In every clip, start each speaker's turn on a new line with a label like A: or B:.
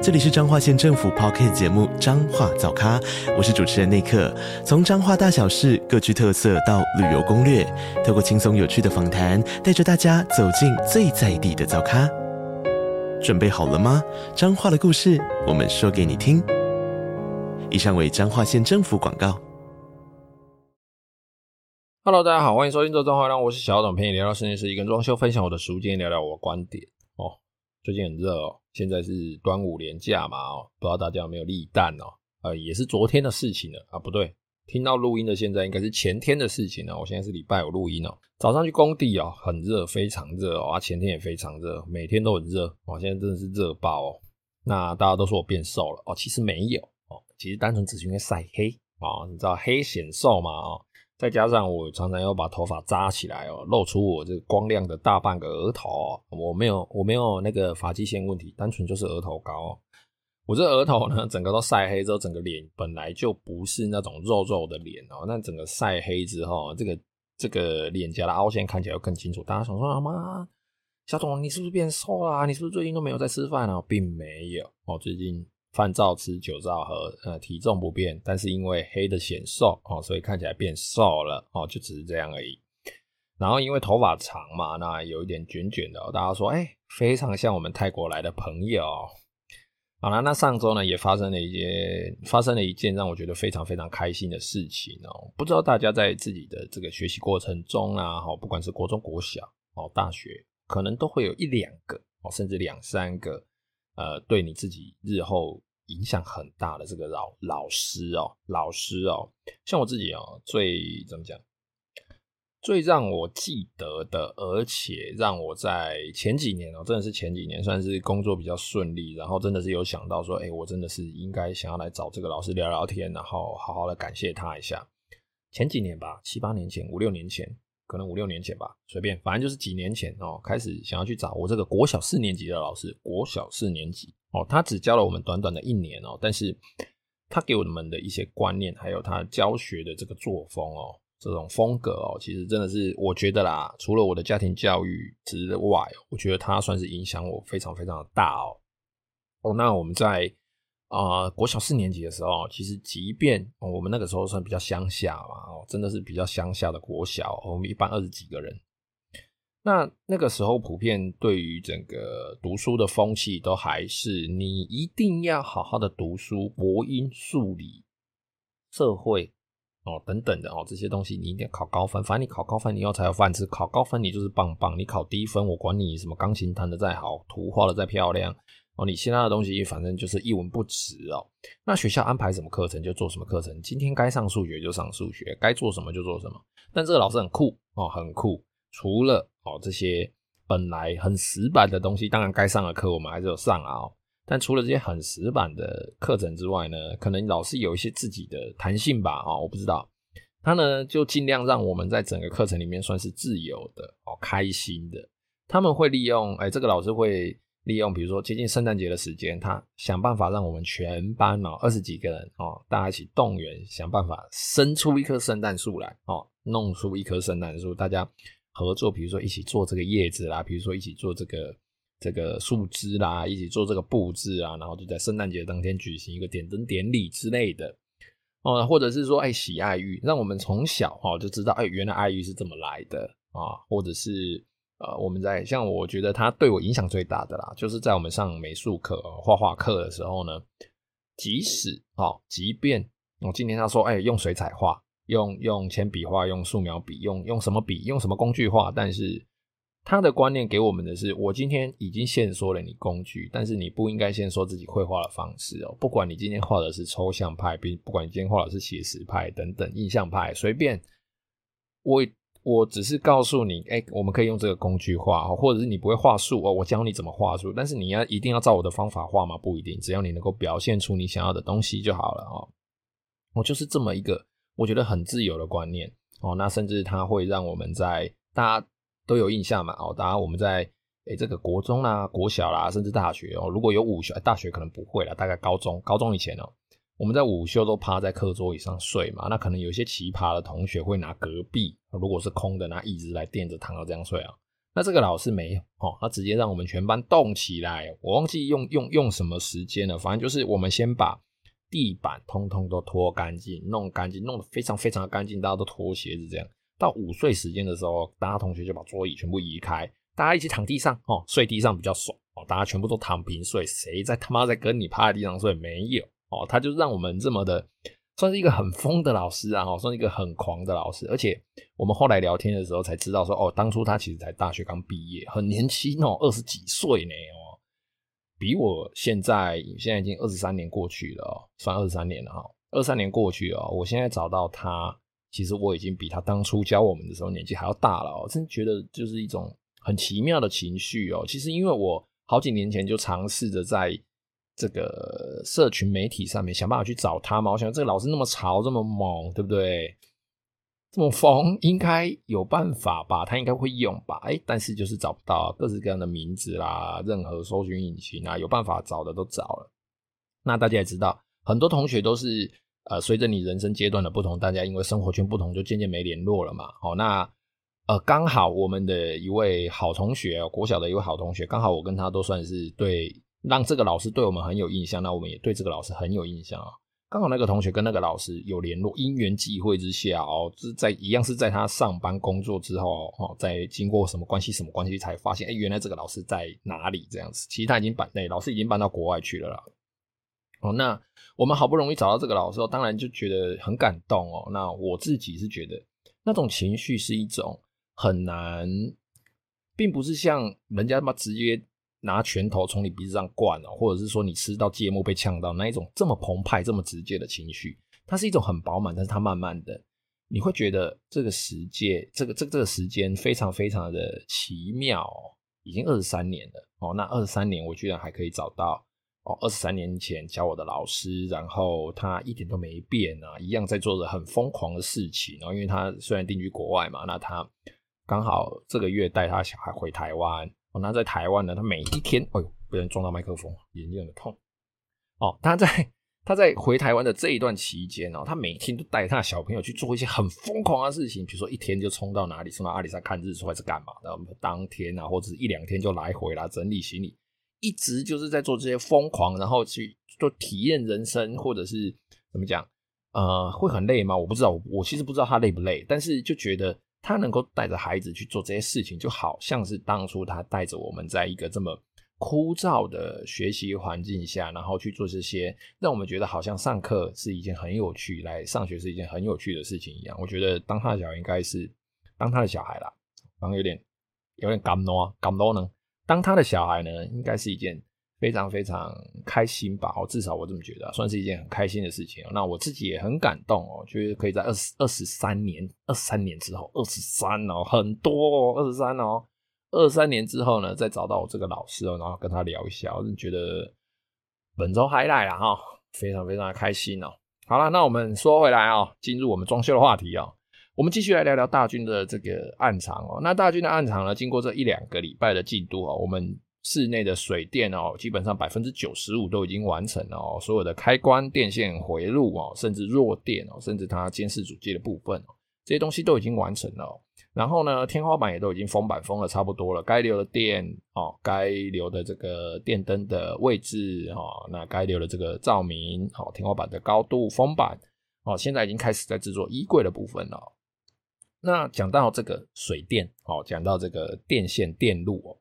A: 这里是彰化县政府 Podcast 节目《彰化早咖》，我是主持人内克。从彰化大小事各具特色到旅游攻略，透过轻松有趣的访谈，带着大家走进最在地的早咖。准备好了吗？彰化的故事，我们说给你听。以上为彰化县政府广告。
B: Hello，大家好，欢迎收听《做彰化》，让我是小董，陪你聊聊室内设计跟装修，分享我的书，今天聊聊我的观点。最近很热哦。现在是端午连假嘛，哦，不知道大家有没有立蛋哦？呃，也是昨天的事情了啊，不对，听到录音的现在应该是前天的事情了。我现在是礼拜五录音哦，早上去工地哦，很热，非常热哦，啊，前天也非常热，每天都很热，哇，现在真的是热爆哦。那大家都说我变瘦了哦，其实没有哦，其实单纯只是因为晒黑啊，你知道黑显瘦嘛，哦。再加上我常常要把头发扎起来哦，露出我这个光亮的大半个额头哦。我没有，我没有那个发际线问题，单纯就是额头高。我这额头呢，整个都晒黑之后，整个脸本来就不是那种肉肉的脸哦。那整个晒黑之后，这个这个脸颊的凹陷看起来又更清楚。大家想说啊妈，小董你是不是变瘦啦？你是不是最近都没有在吃饭啊？并没有哦，最近。饭照吃，酒照喝，呃，体重不变，但是因为黑的显瘦哦，所以看起来变瘦了哦，就只是这样而已。然后因为头发长嘛，那有一点卷卷的，大家说，哎、非常像我们泰国来的朋友。好了，那上周呢也发生了一件，发生了一件让我觉得非常非常开心的事情哦。不知道大家在自己的这个学习过程中啊，不管是国中、国小哦、大学，可能都会有一两个哦，甚至两三个。呃，对你自己日后影响很大的这个老老师哦，老师哦，像我自己哦，最怎么讲，最让我记得的，而且让我在前几年哦，真的是前几年算是工作比较顺利，然后真的是有想到说，哎，我真的是应该想要来找这个老师聊聊天，然后好好的感谢他一下。前几年吧，七八年前，五六年前。可能五六年前吧，随便，反正就是几年前哦，开始想要去找我这个国小四年级的老师。国小四年级哦，他只教了我们短短的一年哦，但是他给我们的一些观念，还有他教学的这个作风哦，这种风格哦，其实真的是我觉得啦，除了我的家庭教育之外，我觉得他算是影响我非常非常的大哦。哦，那我们在。啊、国小四年级的时候，其实即便、我们那个时候算比较乡下嘛，哦，真的是比较乡下的国小，我们一般二十几个人。那那个时候普遍对于整个读书的风气，都还是你一定要好好的读书，国英数理、社会哦等等的哦，这些东西你一定要考高分，反正你考高分，你以后才有饭吃。考高分你就是棒棒，你考低分，我管你什么钢琴弹得再好，图画得再漂亮。哦，你其他的东西反正就是一文不值哦。那学校安排什么课程就做什么课程，今天该上数学就上数学，该做什么就做什么。但这个老师很酷哦，很酷。除了哦这些本来很死板的东西，当然该上的课我们还是有上啊。但除了这些很死板的课程之外呢，可能老师有一些自己的弹性吧啊，我不知道。他呢就尽量让我们在整个课程里面算是自由的哦，开心的。他们会利用哎，这个老师会。利用比如说接近圣诞节的时间，他想办法让我们全班哦二十几个人哦，大家一起动员，想办法生出一棵圣诞树来哦，弄出一棵圣诞树，大家合作，比如说一起做这个叶子啦，比如说一起做这个这个树枝啦，一起做这个布置啊，然后就在圣诞节当天举行一个点灯典礼之类的哦，或者是说哎洗爱玉，让我们从小哦就知道哎原来爱玉是怎么来的啊，或者是。呃，我们在像我觉得他对我影响最大的啦，就是在我们上美术课、画画课的时候呢，即使哦，即便我今天他说，哎，用水彩画，用用铅笔画，用素描笔，用用什么笔，用什么工具画，但是他的观念给我们的是，我今天已经限缩了你工具，但是你不应该限缩自己绘画的方式哦，不管你今天画的是抽象派，比不管你今天画的是写实派等等，印象派，随便我。我只是告诉你，哎、我们可以用这个工具画，或者是你不会画树哦，我教你怎么画树。但是你要一定要照我的方法画吗？不一定，只要你能够表现出你想要的东西就好了哦。我就是这么一个我觉得很自由的观念哦。那甚至它会让我们在大家都有印象嘛。哦，当然我们在诶、欸、这个国中啦、国小啦，甚至大学哦，如果有午休，大学可能不会了，大概高中，高中以前哦，我们在午休都趴在课桌椅上睡嘛。那可能有些奇葩的同学会拿隔壁，如果是空的，拿椅子来垫着躺着这样睡啊。那这个老师没有哦，他直接让我们全班动起来。我忘记用用用什么时间了，反正就是我们先把。地板通通都拖干净，弄干净，弄得非常非常的干净，大家都脱鞋子这样。到午睡时间的时候，大家同学就把桌椅全部移开，大家一起躺地上哦，睡地上比较爽哦，大家全部都躺平睡，谁在他妈在跟你趴在地上睡？没有哦，他就让我们这么的，算是一个很疯的老师啊，哦，算是一个很狂的老师。而且我们后来聊天的时候才知道说，哦，当初他其实才大学刚毕业，很年轻哦，二十几岁呢哦。比我现在现在已经二十三年过去了，算二十三年了哈，二三年过去了，我现在找到他，其实我已经比他当初教我们的时候年纪还要大了，我真觉得就是一种很奇妙的情绪哦。其实因为我好几年前就尝试着在这个社群媒体上面想办法去找他嘛，我想这个老师那么潮这么猛，对不对？这么疯，应该有办法吧？他应该会用吧？哎，但是就是找不到各式各样的名字啦，任何搜寻引擎啊，有办法找的都找了。那大家也知道，很多同学都是呃，随着你人生阶段的不同，大家因为生活圈不同，就渐渐没联络了嘛。好，那呃，刚好我们的一位好同学，国小的一位好同学，刚好我跟他都算是对，让这个老师对我们很有印象，那我们也对这个老师很有印象啊。刚好那个同学跟那个老师有联络，因缘际会之下哦，是在一样是在他上班工作之后哦，在经过什么关系什么关系才发现，哎，原来这个老师在哪里这样子？其实他已经搬，对，老师已经搬到国外去了啦。哦，那我们好不容易找到这个老师，当然就觉得很感动哦。那我自己是觉得那种情绪是一种很难，并不是像人家嘛直接。拿拳头从你鼻子上灌哦，或者是说你吃到芥末被呛到那一种这么澎湃、这么直接的情绪，它是一种很饱满，但是它慢慢的，你会觉得这个时界，这个这个这个时间非常非常的奇妙哦，已经二十三年了哦，那二十三年我居然还可以找到哦，二十三年前教我的老师，然后他一点都没变啊，一样在做着很疯狂的事情，然后因为他虽然定居国外嘛，那他刚好这个月带他小孩回台湾。哦，那在台湾呢，他每一天，哎呦，不小心撞到麦克风，眼睛有点痛。哦，他在他在回台湾的这一段期间哦，他每天都带他的小朋友去做一些很疯狂的事情，比如说一天就冲到哪里，冲到阿里山看日出，还是干嘛的？当天啊，或者是一两天就来回啦，整理行李，一直就是在做这些疯狂，然后去做体验人生，或者是怎么讲？呃，会很累吗？我不知道，我我其实不知道他累不累，但是就觉得。他能够带着孩子去做这些事情，就好像是当初他带着我们在一个这么枯燥的学习环境下，然后去做这些，让我们觉得好像上课是一件很有趣，来上学是一件很有趣的事情一样。我觉得当他的小孩应该是当他的小孩啦，然后有点有点感动啊，感动呢。当他的小孩呢，应该是一件。非常非常开心吧，哦，至少我这么觉得，算是一件很开心的事情。那我自己也很感动哦，就是可以在二十二十三年，二十三年之后，二十三哦，很多哦，二十三哦，二三年之后呢，再找到我这个老师哦，然后跟他聊一下，我就觉得本周还来了哈，非常非常的开心哦。好了，那我们说回来哦，进入我们装修的话题哦，我们继续来聊聊大军的这个暗场哦。那大军的暗场呢，经过这一两个礼拜的进度哦，我们。室内的水电哦，基本上百分之九十五都已经完成了哦。所有的开关、电线回路哦，甚至弱电哦，甚至它监视主机的部分哦，这些东西都已经完成了。然后呢，天花板也都已经封板封的差不多了，该留的电哦，该留的这个电灯的位置哦，那该留的这个照明哦，天花板的高度封板哦，现在已经开始在制作衣柜的部分了。那讲到这个水电哦，讲到这个电线电路哦。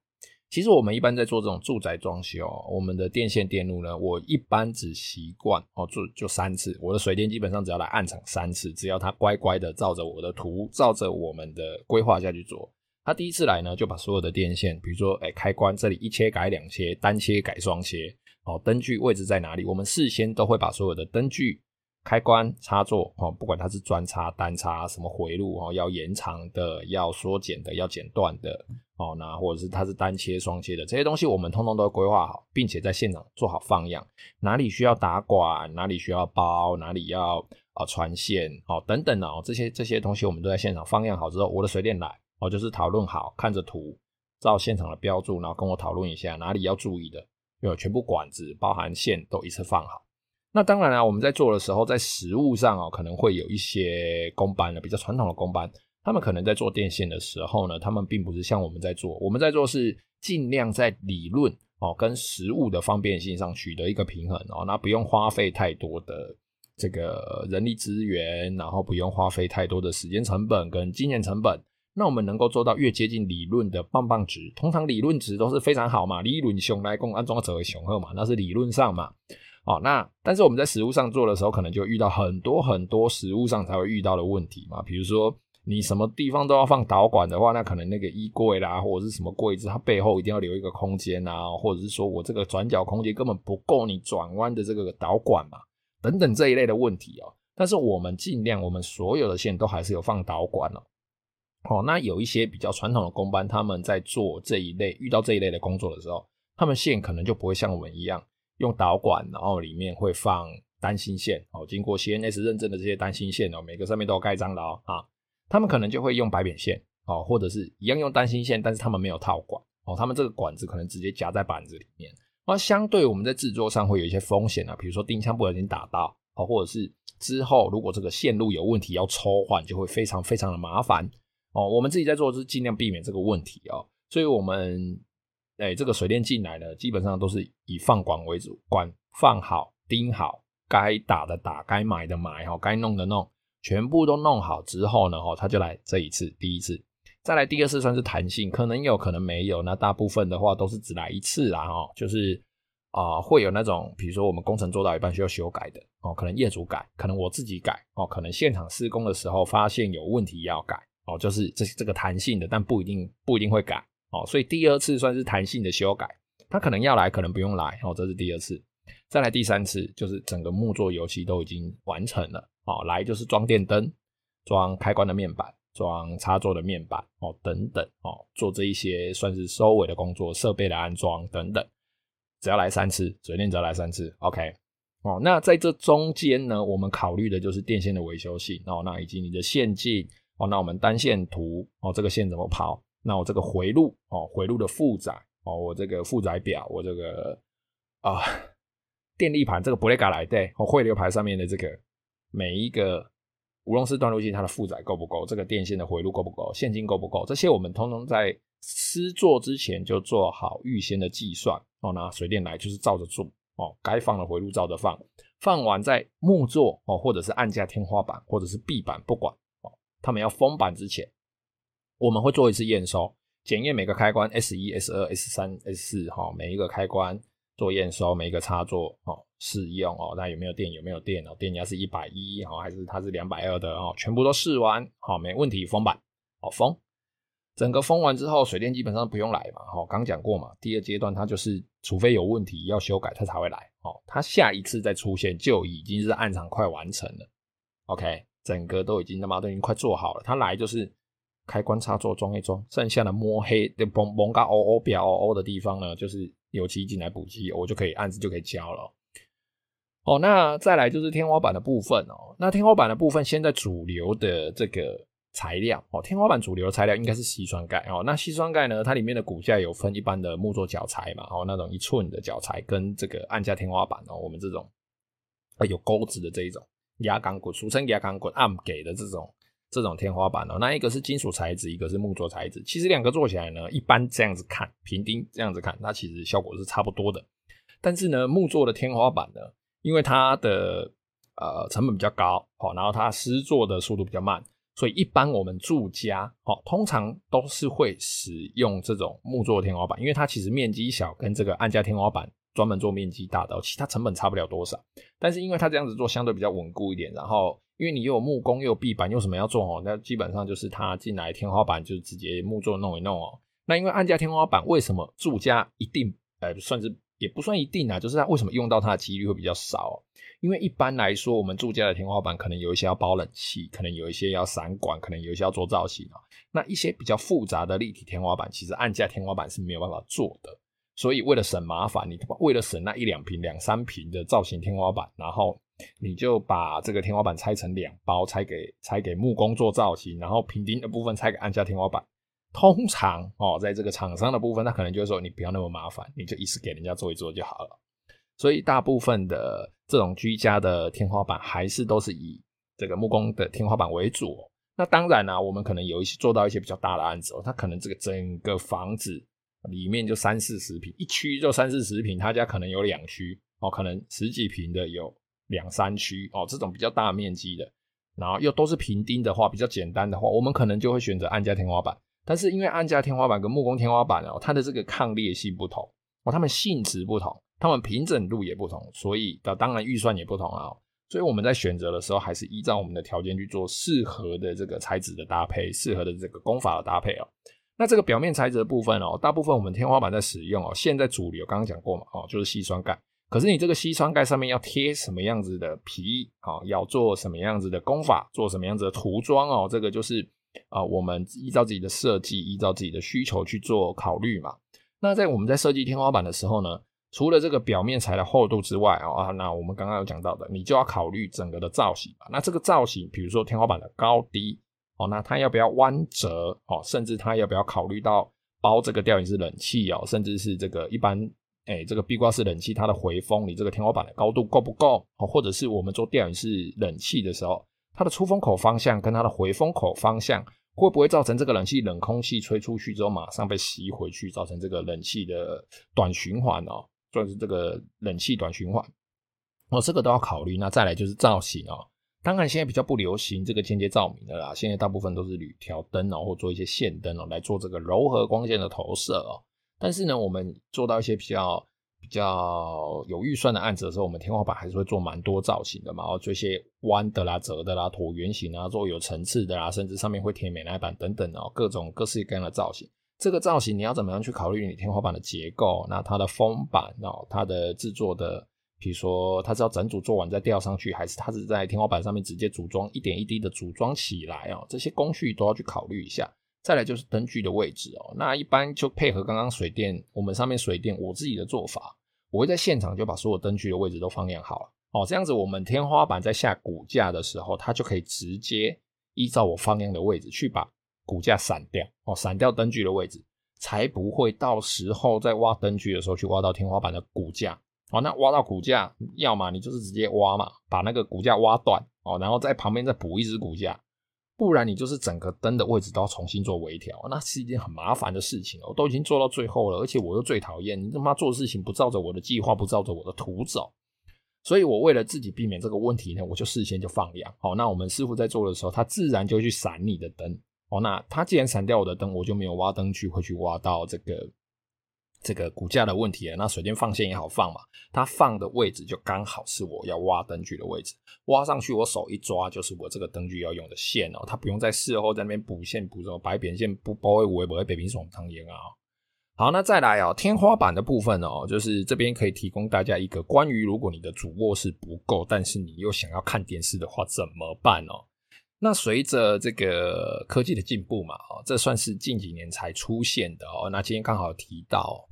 B: 其实我们一般在做这种住宅装修，我们的电线电路呢，我一般只习惯哦做就三次。我的水电基本上只要来暗场三次，只要他乖乖的照着我的图，照着我们的规划下去做。他第一次来呢，就把所有的电线，比如说哎开关这里一切改两切，单切改双切，哦灯具位置在哪里，我们事先都会把所有的灯具。开关插座哦，不管它是专插、单插，什么回路哦，要延长的、要缩减的、要剪断的哦，那或者是它是单切、双切的这些东西，我们通通都规划好，并且在现场做好放样。哪里需要打管，哪里需要包，哪里要啊穿线哦等等哦，这些这些东西我们都在现场放样好之后，我的水电来哦，就是讨论好，看着图，照现场的标注，然后跟我讨论一下哪里要注意的，有全部管子包含线都一次放好。那当然啦，我们在做的时候，在实物上哦，可能会有一些工班的比较传统的工班，他们可能在做电线的时候呢，他们并不是像我们在做，我们在做是尽量在理论哦跟实物的方便性上取得一个平衡哦，那不用花费太多的这个人力资源，然后不用花费太多的时间成本跟经验成本。那我们能够做到越接近理论的棒棒值，通常理论值都是非常好嘛，理论上来讲安装者雄厚嘛，那是理论上嘛。哦，那但是我们在实物上做的时候，可能就遇到很多很多实物上才会遇到的问题嘛。比如说你什么地方都要放导管的话，那可能那个衣柜啦，或者是什么柜子，它背后一定要留一个空间啊，或者是说我这个转角空间根本不够你转弯的这个导管嘛，等等这一类的问题哦。但是我们尽量，我们所有的线都还是有放导管哦。哦，那有一些比较传统的工班，他们在做这一类遇到这一类的工作的时候，他们线可能就不会像我们一样用导管，然后里面会放单芯线哦，经过 CNS 认证的这些单芯线哦，每个上面都有盖章的哦啊，他们可能就会用白扁线哦，或者是一样用单芯线，但是他们没有套管哦，他们这个管子可能直接夹在板子里面，那相对我们在制作上会有一些风险啊，比如说钉枪不小心打到哦，或者是之后如果这个线路有问题要抽换，就会非常非常的麻烦。哦，我们自己在做的是尽量避免这个问题哦，所以我们哎，这个水电进来呢，基本上都是以放管为主，管放好、钉好，该打的打，该买的买，哈，该弄的弄，全部都弄好之后呢，哈，他就来这一次，第一次，再来第二次算是弹性，可能有可能没有，那大部分的话都是只来一次啦，哈，就是啊、会有那种，比如说我们工程做到一半需要修改的，哦，可能业主改，可能我自己改，哦，可能现场施工的时候发现有问题要改。哦，就是这这个弹性的，但不一定不一定会改。哦，所以第二次算是弹性的修改，他可能要来，可能不用来哦，这是第二次，再来第三次就是整个木作油漆都已经完成了哦，来就是装电灯、装开关的面板、装插座的面板哦等等哦，做这一些算是收尾的工作，设备的安装等等，只要来三次，水电只要来三次，OK。哦，那在这中间呢，我们考虑的就是电线的维修性哦，那以及你的线径。哦，那我们单线图哦，这个线怎么跑？那我这个回路哦，回路的负载哦，我这个负载表，我这个啊、电力盘这个布雷卡来对哦，汇流盘上面的这个每一个无论是断路器，它的负载够不够？这个电线的回路够不够？现金够不够？这些我们通通在施作之前就做好预先的计算哦。那水电来就是照着做哦，该放的回路照着放，放完在木座哦，或者是按架天花板或者是壁板，不管。他们要封板之前，我们会做一次验收，检验每个开关 S 一、S 二、S 三、S 四哈，每一个开关做验收，每一个插座哦试用哦，那有没有电？有没有电哦？电压是一百一哦，还是它是两百二的哦？全部都试完好，没问题，封板好封。整个封完之后，水电基本上不用来嘛，好，刚讲过嘛。第二阶段它就是，除非有问题要修改，它才会来哦。它下一次再出现就已经是暗场快完成了，OK。整个都已经他妈都已经快做好了，他来就是开关插座装一装，剩下的摸黑的蒙蒙嘎哦哦表哦哦的地方呢，就是油漆进来补漆，我就可以案子就可以交了。哦，那再来就是天花板的部分哦。那天花板的部分，现在主流的这个材料哦，天花板主流的材料应该是矽酸钙哦。那矽酸钙呢，它里面的骨架有分一般的木作脚材嘛，哦，那种一寸的脚材跟这个按架天花板哦，我们这种有钩子的这一种。压钢骨，俗称压钢骨，暗给的这种这种天花板哦，那一个是金属材质，一个是木作材质。其实两个做起来呢，一般这样子看，平钉这样子看，它其实效果是差不多的。但是呢，木作的天花板呢，因为它的呃成本比较高，好，然后它施作的速度比较慢，所以一般我们住家，好，通常都是会使用这种木作天花板，因为它其实面积小，跟这个案架天花板。专门做面积大的，其他成本差不了多少。但是因为它这样子做相对比较稳固一点，然后因为你又有木工又有壁板，又什么要做哦？那基本上就是它进来天花板就直接木作弄一弄哦。那因为按价天花板为什么住家一定呃算是也不算一定啊？就是它为什么用到它的几率会比较少？因为一般来说我们住家的天花板可能有一些要包冷气，可能有一些要散管，可能有一些要做造型啊。那一些比较复杂的立体天花板，其实按价天花板是没有办法做的。所以为了省麻烦，你为了省那一两平、两三平的造型天花板，然后你就把这个天花板拆成两包，拆给拆给木工做造型，然后平顶的部分拆给按下天花板，通常哦，在这个厂商的部分，他可能就是说你不要那么麻烦，你就一次给人家做一做就好了。所以大部分的这种居家的天花板还是都是以这个木工的天花板为主。那当然呢、我们可能有一些做到一些比较大的案子哦，它可能这个整个房子里面就三四十平，一区就三四十平，他家可能有两区哦，可能十几平的有两三区哦，这种比较大面积的，然后又都是平丁的话，比较简单的话，我们可能就会选择按架天花板。但是因为按架天花板跟木工天花板哦，它的这个抗裂性不同哦，它们性质不同，它们平整度也不同，所以的当然预算也不同啊。所以我们在选择的时候，还是依照我们的条件去做适合的这个材质的搭配，适合的这个工法的搭配哦。那这个表面材质的部分哦，大部分我们天花板在使用哦，现在主流刚刚讲过嘛哦，就是吸酸钙。可是你这个吸酸钙上面要贴什么样子的皮哦，要做什么样子的工法，做什么样子的涂装哦，这个就是啊，我们依照自己的设计，依照自己的需求去做考虑嘛。那在我们在设计天花板的时候呢，除了这个表面材的厚度之外啊，那我们刚刚有讲到的，你就要考虑整个的造型嘛。那这个造型，比如说天花板的高低哦，那它要不要弯折哦，甚至它要不要考虑到包这个吊顶式冷气哦，甚至是这个一般哎这个壁挂式冷气它的回风，你这个天花板的高度够不够哦？或者是我们做吊顶式冷气的时候，它的出风口方向跟它的回风口方向会不会造成这个冷气冷空气吹出去之后马上被吸回去，造成这个冷气的短循环哦？就是这个冷气短循环哦，这个都要考虑。那再来就是造型哦，当然现在比较不流行这个间接照明的啦，现在大部分都是铝条灯哦，或做一些线灯哦，来做这个柔和光线的投射哦。但是呢，我们做到一些比较比较有预算的案子的时候，我们天花板还是会做蛮多造型的嘛，哦，做一些弯的啦、折的啦、椭圆形啊，做有层次的啦，甚至上面会贴美耐板等等哦，各种各式各样的造型。这个造型你要怎么样去考虑你天花板的结构？那它的封板哦，它的制作的，比如说它是要整组做完再吊上去，还是它是在天花板上面直接组装，一点一滴的组装起来哦？这些工序都要去考虑一下。再来就是灯具的位置哦，那一般就配合刚刚水电，我们上面水电我自己的做法，我会在现场就把所有灯具的位置都放亮好了哦，这样子我们天花板在下骨架的时候，它就可以直接依照我放样的位置去把。骨架散掉哦，散掉灯具的位置，才不会到时候在挖灯具的时候去挖到天花板的骨架哦。那挖到骨架，要么你就是直接挖嘛，把那个骨架挖断哦，然后在旁边再补一只骨架，不然你就是整个灯的位置都要重新做微调，那是一件很麻烦的事情哦。都已经做到最后了，而且我又最讨厌你他妈做事情不照着我的计划，不照着我的图走。所以我为了自己避免这个问题呢，我就事先就放量。好，那我们师傅在做的时候，他自然就去闪你的灯。哦，那他既然闪掉我的灯，我就没有挖灯具会去挖到这个这个骨架的问题。那水电放线也好放嘛，它放的位置就刚好是我要挖灯具的位置，挖上去我手一抓就是我这个灯具要用的线哦，它不用在事后在那边补线补什么白扁线不包围围不会北平爽汤烟啊。好，那再来哦，天花板的部分哦，就是这边可以提供大家一个关于如果你的主卧室不够，但是你又想要看电视的话怎么办哦？那随着这个科技的进步嘛，哦，这算是近几年才出现的哦。那今天刚好提到，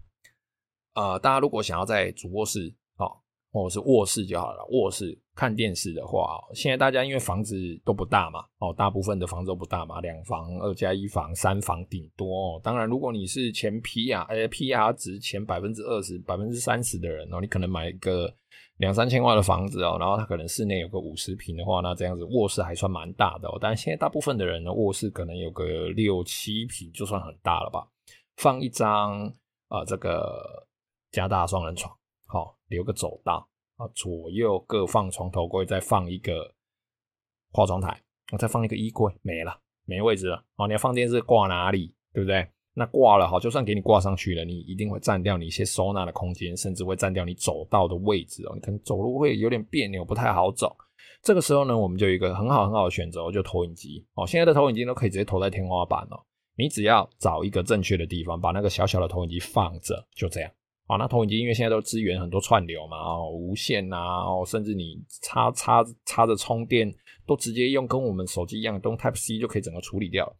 B: 呃，大家如果想要在主卧室哦，或者是卧室就好了，卧室看电视的话，现在大家因为房子都不大嘛，哦，大部分的房子都不大嘛，两房、二加一房、三房顶多哦。当然，如果你是前 PR，呃，PR 值前百分之二十、百分之三十的人哦，你可能买一个。两三千万的房子哦，然后它可能室内有个五十平的话，那这样子卧室还算蛮大的哦。但是现在大部分的人呢，卧室可能有个六七平就算很大了吧，放一张啊、这个加大双人床，好、留个走道啊，左右各放床头柜，再放一个化妆台，我再放一个衣柜，没了，没位置了。哦，你要放电视挂哪里，对不对？那挂了好，就算给你挂上去了，你一定会占掉你一些收纳的空间，甚至会占掉你走道的位置哦。你可能走路会有点别扭，不太好走。这个时候呢，我们就有一个很好很好的选择，就投影机哦。现在的投影机都可以直接投在天花板哦。你只要找一个正确的地方，把那个小小的投影机放着，就这样。哦，那投影机因为现在都支援很多串流嘛，哦，无线呐，哦，甚至你插插插着充电，都直接用跟我们手机一样，都用 Type C 就可以整个处理掉。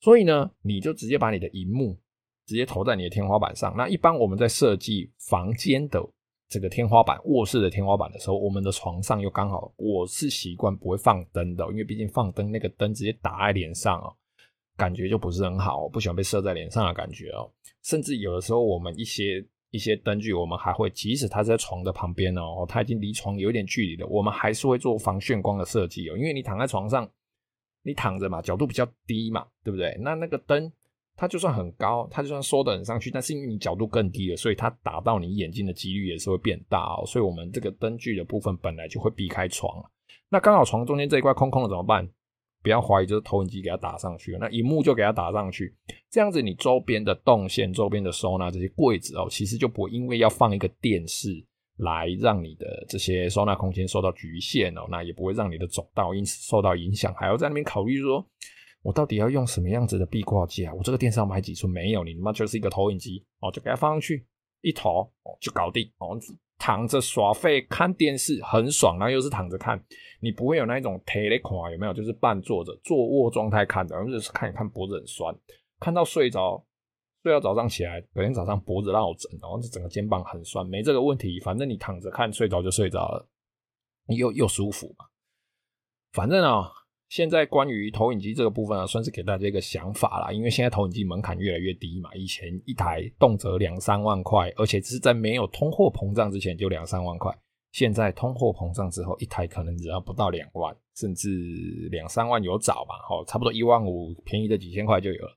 B: 所以呢，你就直接把你的荧幕直接投在你的天花板上。那一般我们在设计房间的这个天花板、卧室的天花板的时候，我们的床上又刚好，我是习惯不会放灯的，因为毕竟放灯那个灯直接打在脸上哦，感觉就不是很好，不喜欢被射在脸上的感觉哦。甚至有的时候，我们一些一些灯具，我们还会，即使它在床的旁边哦，它已经离床有一点距离了，我们还是会做防眩光的设计哦。因为你躺在床上，你躺着嘛，角度比较低嘛，对不对？那那个灯。它就算很高，它就算缩得很上去，但是因为你角度更低了，所以它打到你眼睛的几率也是会变大哦。所以我们这个灯具的部分本来就会避开床。那刚好床中间这一块空空的怎么办？不要怀疑，就是投影机给它打上去，那荧幕就给它打上去，这样子你周边的动线、周边的收纳这些柜子哦，其实就不会因为要放一个电视来让你的这些收纳空间受到局限哦，那也不会让你的走道因此受到影响，还要在那边考虑说。我到底要用什么样子的壁挂机啊？我这个电视要买几寸？没有，你他妈就是一个投影机哦，就给它放上去，一投哦就搞定哦，躺着耍废看电视很爽，然后又是躺着看，你不会有那一种铁咧看有没有？就是半坐着坐卧状态看的，然后就是看一看脖子很酸，看到睡着，睡到早上起来，隔天早上脖子落枕，然后整个肩膀很酸，没这个问题，反正你躺着看，睡着就睡着了，又又舒服嘛，反正啊、现在关于投影机这个部分啊，算是给大家一个想法啦。因为现在投影机门槛越来越低嘛，以前一台动辄两三万块，而且只是在没有通货膨胀之前就两三万块。现在通货膨胀之后，一台可能只要不到两万，甚至两三万有找吧，哦，差不多一万五，便宜的几千块就有了。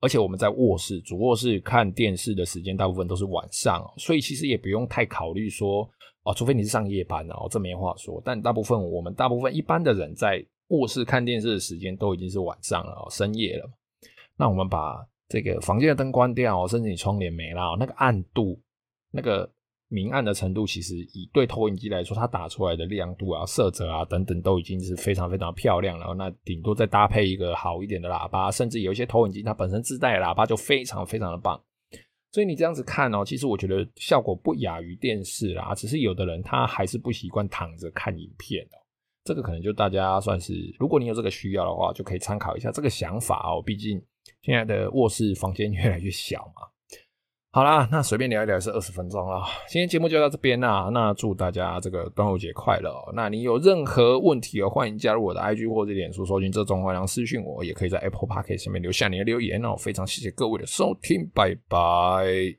B: 而且我们在卧室、主卧室看电视的时间，大部分都是晚上，所以其实也不用太考虑说，哦，除非你是上夜班哦，这没话说。但大部分我们大部分一般的人在卧室看电视的时间都已经是晚上了，深夜了。那我们把这个房间的灯关掉，甚至你窗帘没了，那个暗度、那个明暗的程度，其实以对投影机来说，它打出来的亮度啊、色泽啊等等，都已经是非常非常漂亮了。那顶多再搭配一个好一点的喇叭，甚至有一些投影机它本身自带喇叭就非常非常的棒。所以你这样子看哦，其实我觉得效果不亚于电视啦，只是有的人他还是不习惯躺着看影片哦。这个可能就大家算是，如果你有这个需要的话，就可以参考一下这个想法哦。毕竟现在的卧室房间越来越小嘛。好啦，那随便聊一聊是二十分钟了，今天节目就到这边啦。那祝大家这个端午节快乐。那你有任何问题哦，欢迎加入我的 IG 或者脸书，搜寻这种话然后私讯我，也可以在 Apple Podcast 下面留下你的留言哦。非常谢谢各位的收听，拜拜。